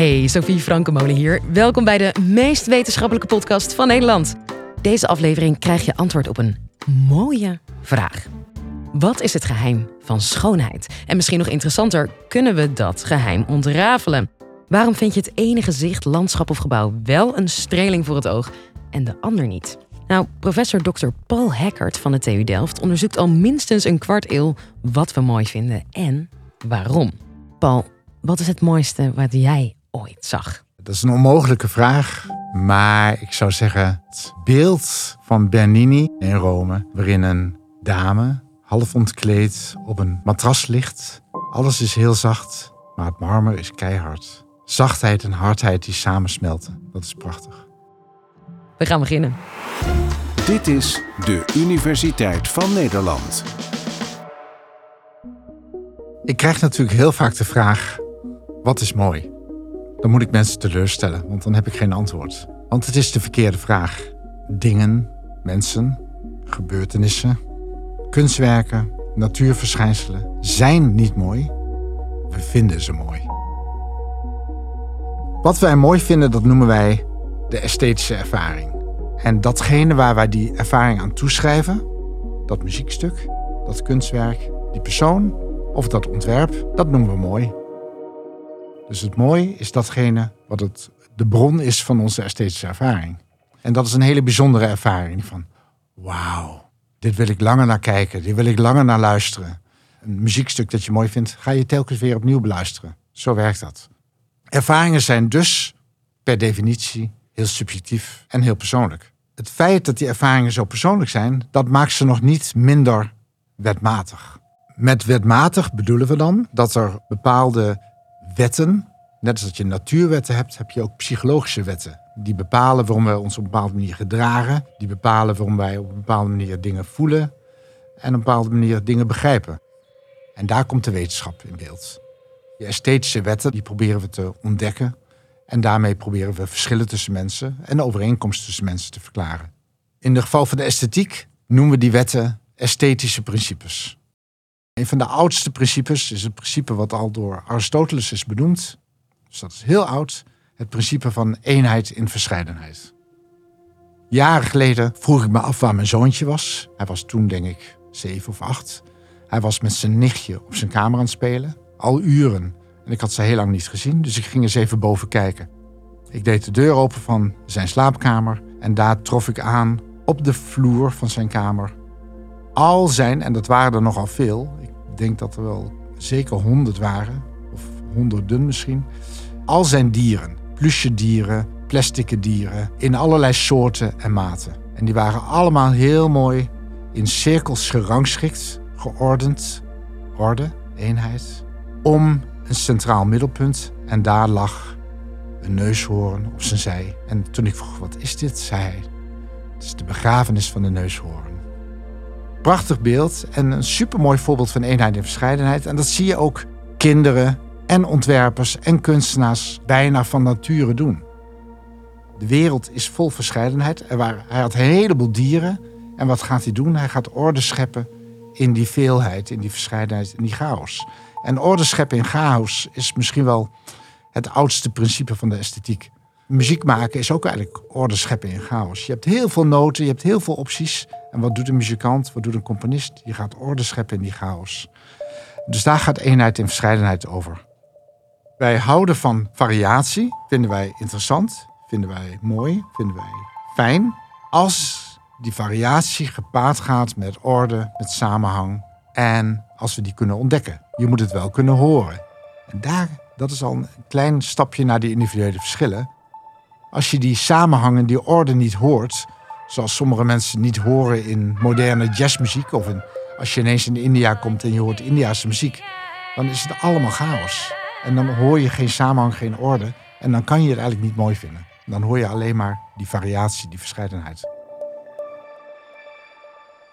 Hey, Sophie Frankenmolen hier. Welkom bij de meest wetenschappelijke podcast van Nederland. Deze aflevering krijg je antwoord op een mooie vraag. Wat is het geheim van schoonheid? En misschien nog interessanter, kunnen we dat geheim ontrafelen? Waarom vind je het ene gezicht, landschap of gebouw wel een streling voor het oog en de ander niet? Nou, professor Dr. Paul Hackert van de TU Delft onderzoekt al minstens een kwart eeuw wat we mooi vinden en waarom. Paul, wat is het mooiste wat jij ooit zag? Dat is een onmogelijke vraag, maar ik zou zeggen het beeld van Bernini in Rome, waarin een dame half ontkleed op een matras ligt. Alles is heel zacht, maar het marmer is keihard. Zachtheid en hardheid die samensmelten, dat is prachtig. We gaan beginnen. Dit is de Universiteit van Nederland. Ik krijg natuurlijk heel vaak de vraag: wat is mooi? Dan moet ik mensen teleurstellen, want dan heb ik geen antwoord. Want het is de verkeerde vraag. Dingen, mensen, gebeurtenissen, kunstwerken, natuurverschijnselen zijn niet mooi. We vinden ze mooi. Wat wij mooi vinden, dat noemen wij de esthetische ervaring. En datgene waar wij die ervaring aan toeschrijven, dat muziekstuk, dat kunstwerk, die persoon of dat ontwerp, dat noemen we mooi. Dus het mooi is datgene wat het, de bron is van onze esthetische ervaring. En dat is een hele bijzondere ervaring van, wauw, dit wil ik langer naar kijken, dit wil ik langer naar luisteren. Een muziekstuk dat je mooi vindt, ga je telkens weer opnieuw beluisteren. Zo werkt dat. Ervaringen zijn dus per definitie heel subjectief en heel persoonlijk. Het feit dat die ervaringen zo persoonlijk zijn, dat maakt ze nog niet minder wetmatig. Met wetmatig bedoelen we dan dat er bepaalde wetten, net als dat je natuurwetten hebt, heb je ook psychologische wetten. Die bepalen waarom we ons op een bepaalde manier gedragen, die bepalen waarom wij op een bepaalde manier dingen voelen en op een bepaalde manier dingen begrijpen. En daar komt de wetenschap in beeld. Die esthetische wetten die proberen we te ontdekken en daarmee proberen we verschillen tussen mensen en overeenkomsten tussen mensen te verklaren. In het geval van de esthetiek noemen we die wetten esthetische principes. Een van de oudste principes is het principe wat al door Aristoteles is benoemd. Dus dat is heel oud. Het principe van eenheid in verscheidenheid. Jaren geleden vroeg ik me af waar mijn zoontje was. Hij was toen denk ik zeven of acht. Hij was met zijn nichtje op zijn kamer aan het spelen. Al uren. En ik had ze heel lang niet gezien, dus ik ging eens even boven kijken. Ik deed de deur open van zijn slaapkamer en daar trof ik aan op de vloer van zijn kamer al zijn, en dat waren er nogal veel, ik denk dat er wel zeker honderd waren, of honderden misschien, al zijn dieren, plusje dieren, plastic dieren, in allerlei soorten en maten. En die waren allemaal heel mooi in cirkels gerangschikt, geordend, orde, eenheid, om een centraal middelpunt. En daar lag een neushoorn op zijn zij. En toen ik vroeg, wat is dit? zei hij, het is de begrafenis van de neushoorn. Prachtig beeld en een supermooi voorbeeld van eenheid en verscheidenheid. En dat zie je ook kinderen en ontwerpers en kunstenaars bijna van nature doen. De wereld is vol verscheidenheid. Er waren, hij had een heleboel dieren. En wat gaat hij doen? Hij gaat orde scheppen in die veelheid, in die verscheidenheid, in die chaos. En orde scheppen in chaos is misschien wel het oudste principe van de esthetiek. Muziek maken is ook eigenlijk orde scheppen in chaos. Je hebt heel veel noten, je hebt heel veel opties. En wat doet een muzikant, wat doet een componist? Je gaat orde scheppen in die chaos. Dus daar gaat eenheid en verscheidenheid over. Wij houden van variatie, vinden wij interessant, vinden wij mooi, vinden wij fijn. Als die variatie gepaard gaat met orde, met samenhang en als we die kunnen ontdekken. Je moet het wel kunnen horen. En daar, dat is al een klein stapje naar die individuele verschillen. Als je die samenhangen, die orde niet hoort, zoals sommige mensen niet horen in moderne jazzmuziek of in, als je ineens in India komt en je hoort Indiase muziek, dan is het allemaal chaos. En dan hoor je geen samenhang, geen orde en dan kan je het eigenlijk niet mooi vinden. Dan hoor je alleen maar die variatie, die verscheidenheid.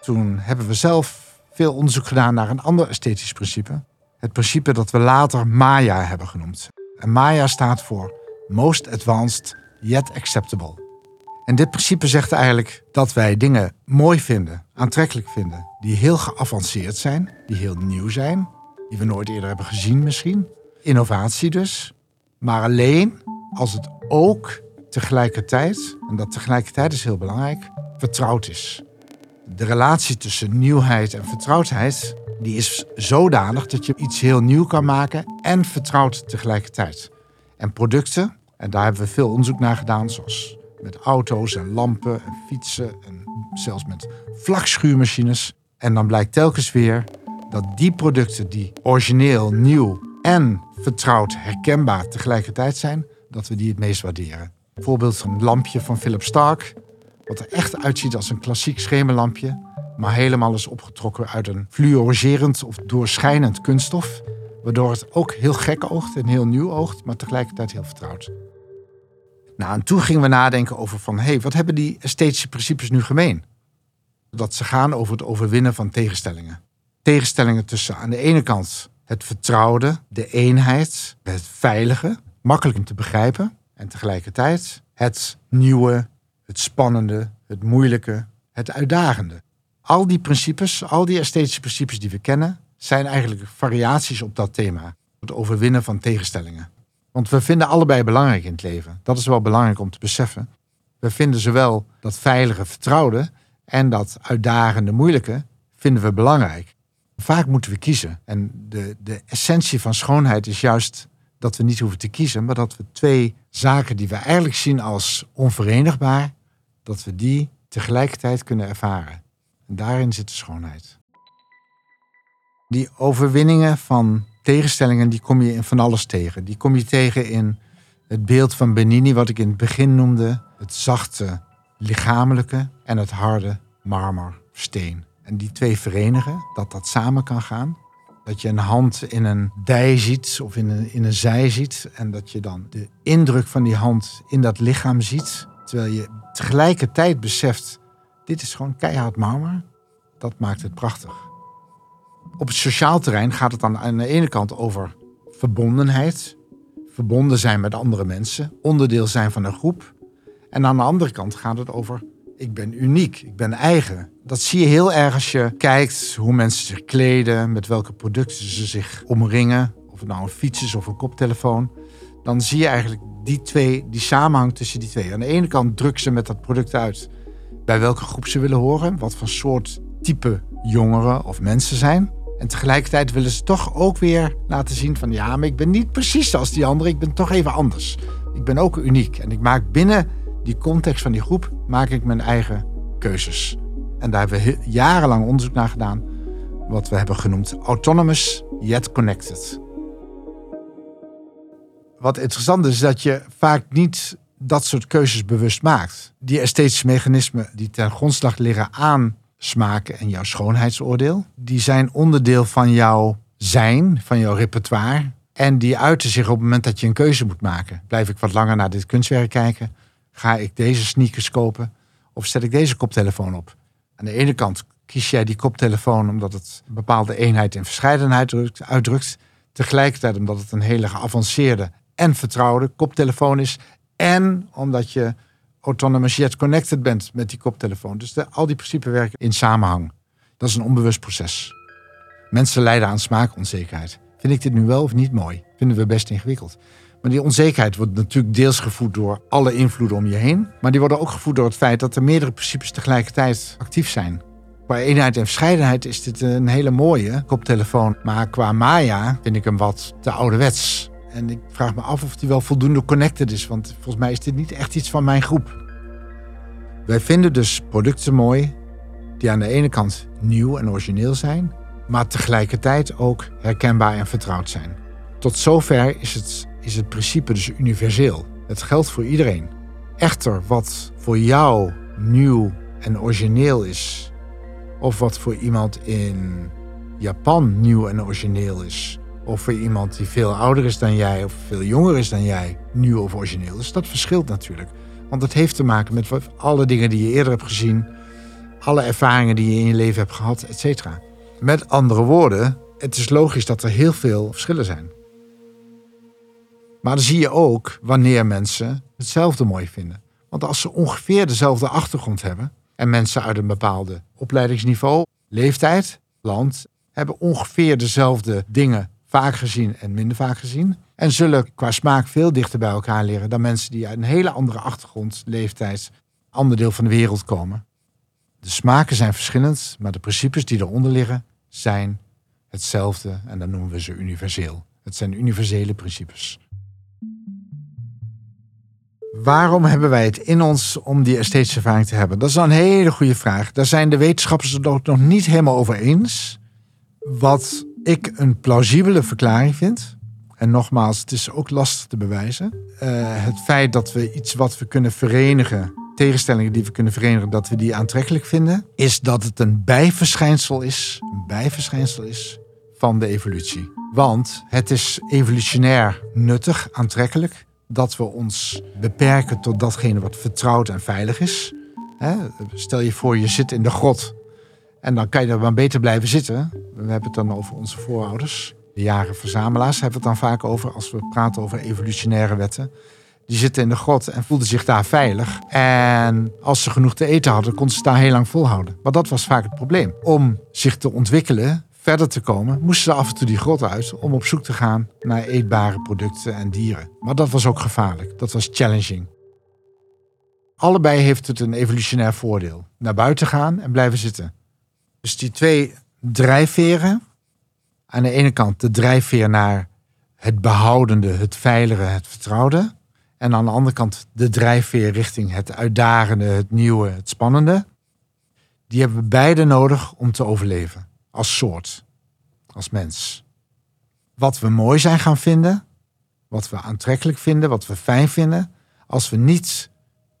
Toen hebben we zelf veel onderzoek gedaan naar een ander esthetisch principe. Het principe dat we later Maya hebben genoemd. En Maya staat voor Most Advanced Yet Acceptable. En dit principe zegt eigenlijk dat wij dingen mooi vinden, aantrekkelijk vinden, die heel geavanceerd zijn, die heel nieuw zijn, die we nooit eerder hebben gezien misschien. Innovatie dus. Maar alleen als het ook tegelijkertijd, en dat tegelijkertijd is heel belangrijk, vertrouwd is. De relatie tussen nieuwheid en vertrouwdheid die is zodanig dat je iets heel nieuw kan maken en vertrouwd tegelijkertijd. En producten, en daar hebben we veel onderzoek naar gedaan, zoals met auto's en lampen en fietsen en zelfs met vlakschuurmachines. En dan blijkt telkens weer dat die producten die origineel, nieuw en vertrouwd herkenbaar tegelijkertijd zijn, dat we die het meest waarderen. Bijvoorbeeld zo'n lampje van Philip Stark, wat er echt uitziet als een klassiek schemerlampje, maar helemaal is opgetrokken uit een fluoriserend of doorschijnend kunststof, waardoor het ook heel gek oogt en heel nieuw oogt, maar tegelijkertijd heel vertrouwd. Nou, en toen gingen we nadenken over van, hé, hey, wat hebben die esthetische principes nu gemeen? Dat ze gaan over het overwinnen van tegenstellingen. Tegenstellingen tussen aan de ene kant het vertrouwde, de eenheid, het veilige, makkelijk om te begrijpen. En tegelijkertijd het nieuwe, het spannende, het moeilijke, het uitdagende. Al die principes, al die esthetische principes die we kennen, zijn eigenlijk variaties op dat thema. Het overwinnen van tegenstellingen. Want we vinden allebei belangrijk in het leven. Dat is wel belangrijk om te beseffen. We vinden zowel dat veilige, vertrouwde en dat uitdagende, moeilijke vinden we belangrijk. Vaak moeten we kiezen. En de, de essentie van schoonheid is juist dat we niet hoeven te kiezen, maar dat we twee zaken die we eigenlijk zien als onverenigbaar, dat we die tegelijkertijd kunnen ervaren. En daarin zit de schoonheid. Die overwinningen van tegenstellingen, die kom je in van alles tegen. Die kom je tegen in het beeld van Benini, wat ik in het begin noemde. Het zachte lichamelijke en het harde marmersteen. En die twee verenigen, dat dat samen kan gaan. Dat je een hand in een dij ziet of in een, in een zij ziet. En dat je dan de indruk van die hand in dat lichaam ziet. Terwijl je tegelijkertijd beseft, dit is gewoon keihard marmer. Dat maakt het prachtig. Op het sociaal terrein gaat het dan aan de ene kant over verbondenheid. Verbonden zijn met andere mensen. Onderdeel zijn van een groep. En aan de andere kant gaat het over ik ben uniek, ik ben eigen. Dat zie je heel erg als je kijkt hoe mensen zich kleden, met welke producten ze zich omringen. Of het nou een fiets is of een koptelefoon. Dan zie je eigenlijk die twee, die samenhang tussen die twee. Aan de ene kant drukken ze met dat product uit bij welke groep ze willen horen, wat voor soort type jongeren of mensen zijn. En tegelijkertijd willen ze toch ook weer laten zien van ja, maar ik ben niet precies als die anderen, ik ben toch even anders. Ik ben ook uniek en ik maak binnen die context van die groep maak ik mijn eigen keuzes. En daar hebben we jarenlang onderzoek naar gedaan, wat we hebben genoemd autonomous yet connected. Wat interessant is, dat je vaak niet dat soort keuzes bewust maakt. Die esthetische mechanismen die ten grondslag liggen aan smaken en jouw schoonheidsoordeel, die zijn onderdeel van jouw zijn, van jouw repertoire. En die uiten zich op het moment dat je een keuze moet maken. Blijf ik wat langer naar dit kunstwerk kijken? Ga ik deze sneakers kopen of zet ik deze koptelefoon op? Aan de ene kant kies jij die koptelefoon omdat het een bepaalde eenheid en verscheidenheid uitdrukt. Tegelijkertijd omdat het een hele geavanceerde en vertrouwde koptelefoon is. En omdat je autonomous yet connected bent met die koptelefoon. Dus al die principes werken in samenhang. Dat is een onbewust proces. Mensen lijden aan smaakonzekerheid. Vind ik dit nu wel of niet mooi? Vinden we best ingewikkeld. Maar die onzekerheid wordt natuurlijk deels gevoed door alle invloeden om je heen. Maar die worden ook gevoed door het feit dat er meerdere principes tegelijkertijd actief zijn. Qua eenheid en verscheidenheid is dit een hele mooie koptelefoon. Maar qua Maya vind ik hem wat te ouderwets. En ik vraag me af of die wel voldoende connected is. Want volgens mij is dit niet echt iets van mijn groep. Wij vinden dus producten mooi die aan de ene kant nieuw en origineel zijn. Maar tegelijkertijd ook herkenbaar en vertrouwd zijn. Tot zover is het is het principe dus universeel. Het geldt voor iedereen. Echter, wat voor jou nieuw en origineel is, of wat voor iemand in Japan nieuw en origineel is, of voor iemand die veel ouder is dan jij of veel jonger is dan jij nieuw of origineel is, dat verschilt natuurlijk. Want het heeft te maken met alle dingen die je eerder hebt gezien, alle ervaringen die je in je leven hebt gehad, et cetera. Met andere woorden, het is logisch dat er heel veel verschillen zijn. Maar dan zie je ook wanneer mensen hetzelfde mooi vinden. Want als ze ongeveer dezelfde achtergrond hebben en mensen uit een bepaalde opleidingsniveau, leeftijd, land, hebben ongeveer dezelfde dingen vaak gezien en minder vaak gezien, En zullen qua smaak veel dichter bij elkaar liggen dan mensen die uit een hele andere achtergrond, leeftijd, ander deel van de wereld komen. De smaken zijn verschillend, maar de principes die eronder liggen zijn hetzelfde en dan noemen we ze universeel. Het zijn universele principes. Waarom hebben wij het in ons om die esthetische ervaring te hebben? Dat is een hele goede vraag. Daar zijn de wetenschappers het nog niet helemaal over eens. Wat ik een plausibele verklaring vind. En nogmaals, het is ook lastig te bewijzen. Uh, het feit dat we iets wat we kunnen verenigen, tegenstellingen die we kunnen verenigen, dat we die aantrekkelijk vinden, is dat het een bijverschijnsel is, een bijverschijnsel is van de evolutie. Want het is evolutionair nuttig, aantrekkelijk, dat we ons beperken tot datgene wat vertrouwd en veilig is. Stel je voor, je zit in de grot en dan kan je er maar beter blijven zitten. We hebben het dan over onze voorouders. De jaren verzamelaars hebben het dan vaak over als we praten over evolutionaire wetten. Die zitten in de grot en voelden zich daar veilig. En als ze genoeg te eten hadden, konden ze daar heel lang volhouden. Maar dat was vaak het probleem. Om zich te ontwikkelen, verder te komen, moesten ze af en toe die grot uit om op zoek te gaan naar eetbare producten en dieren. Maar dat was ook gevaarlijk. Dat was challenging. Allebei heeft het een evolutionair voordeel. Naar buiten gaan en blijven zitten. Dus die twee drijfveren. Aan de ene kant de drijfveer naar het behoudende, het veilige, het vertrouwde. En aan de andere kant de drijfveer richting het uitdagende, het nieuwe, het spannende. Die hebben we beide nodig om te overleven. Als soort. Als mens. Wat we mooi zijn gaan vinden. Wat we aantrekkelijk vinden. Wat we fijn vinden. Als we niet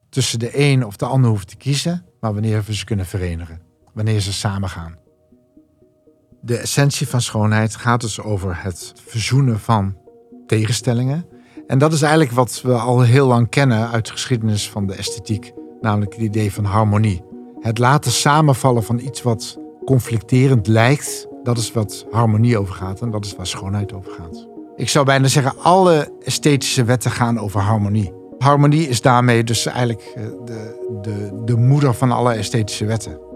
tussen de een of de ander hoeven te kiezen. Maar wanneer we ze kunnen verenigen wanneer ze samen gaan. De essentie van schoonheid gaat dus over het verzoenen van tegenstellingen. En dat is eigenlijk wat we al heel lang kennen uit de geschiedenis van de esthetiek, namelijk het idee van harmonie. Het laten samenvallen van iets wat conflicterend lijkt, dat is wat harmonie over gaat en dat is waar schoonheid over gaat. Ik zou bijna zeggen, alle esthetische wetten gaan over harmonie. Harmonie is daarmee dus eigenlijk eh, de, de, de moeder van alle esthetische wetten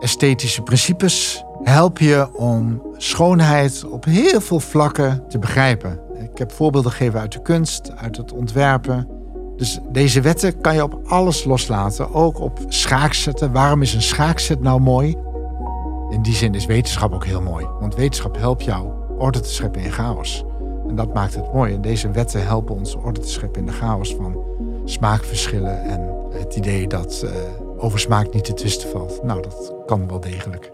esthetische principes helpen je om schoonheid op heel veel vlakken te begrijpen. Ik heb voorbeelden gegeven uit de kunst, uit het ontwerpen. Dus deze wetten kan je op alles loslaten, ook op schaakzetten. Waarom is een schaakzet nou mooi? In die zin is wetenschap ook heel mooi, want wetenschap helpt jou orde te scheppen in chaos. En dat maakt het mooi. En deze wetten helpen ons orde te scheppen in de chaos van smaakverschillen en het idee dat uh, over smaak niet te twisten valt. Nou, dat kan wel degelijk.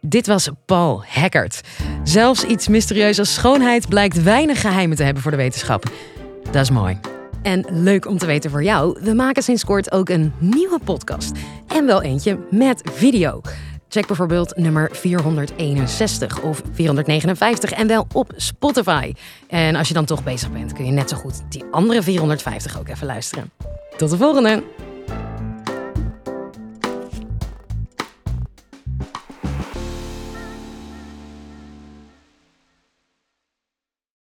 Dit was Paul Hackert. Zelfs iets mysterieus als schoonheid blijkt weinig geheimen te hebben voor de wetenschap. Dat is mooi. En leuk om te weten voor jou, we maken sinds kort ook een nieuwe podcast. En wel eentje met video. Check bijvoorbeeld nummer 461 of 459 en wel op Spotify. En als je dan toch bezig bent, kun je net zo goed die andere 450 ook even luisteren. Tot de volgende!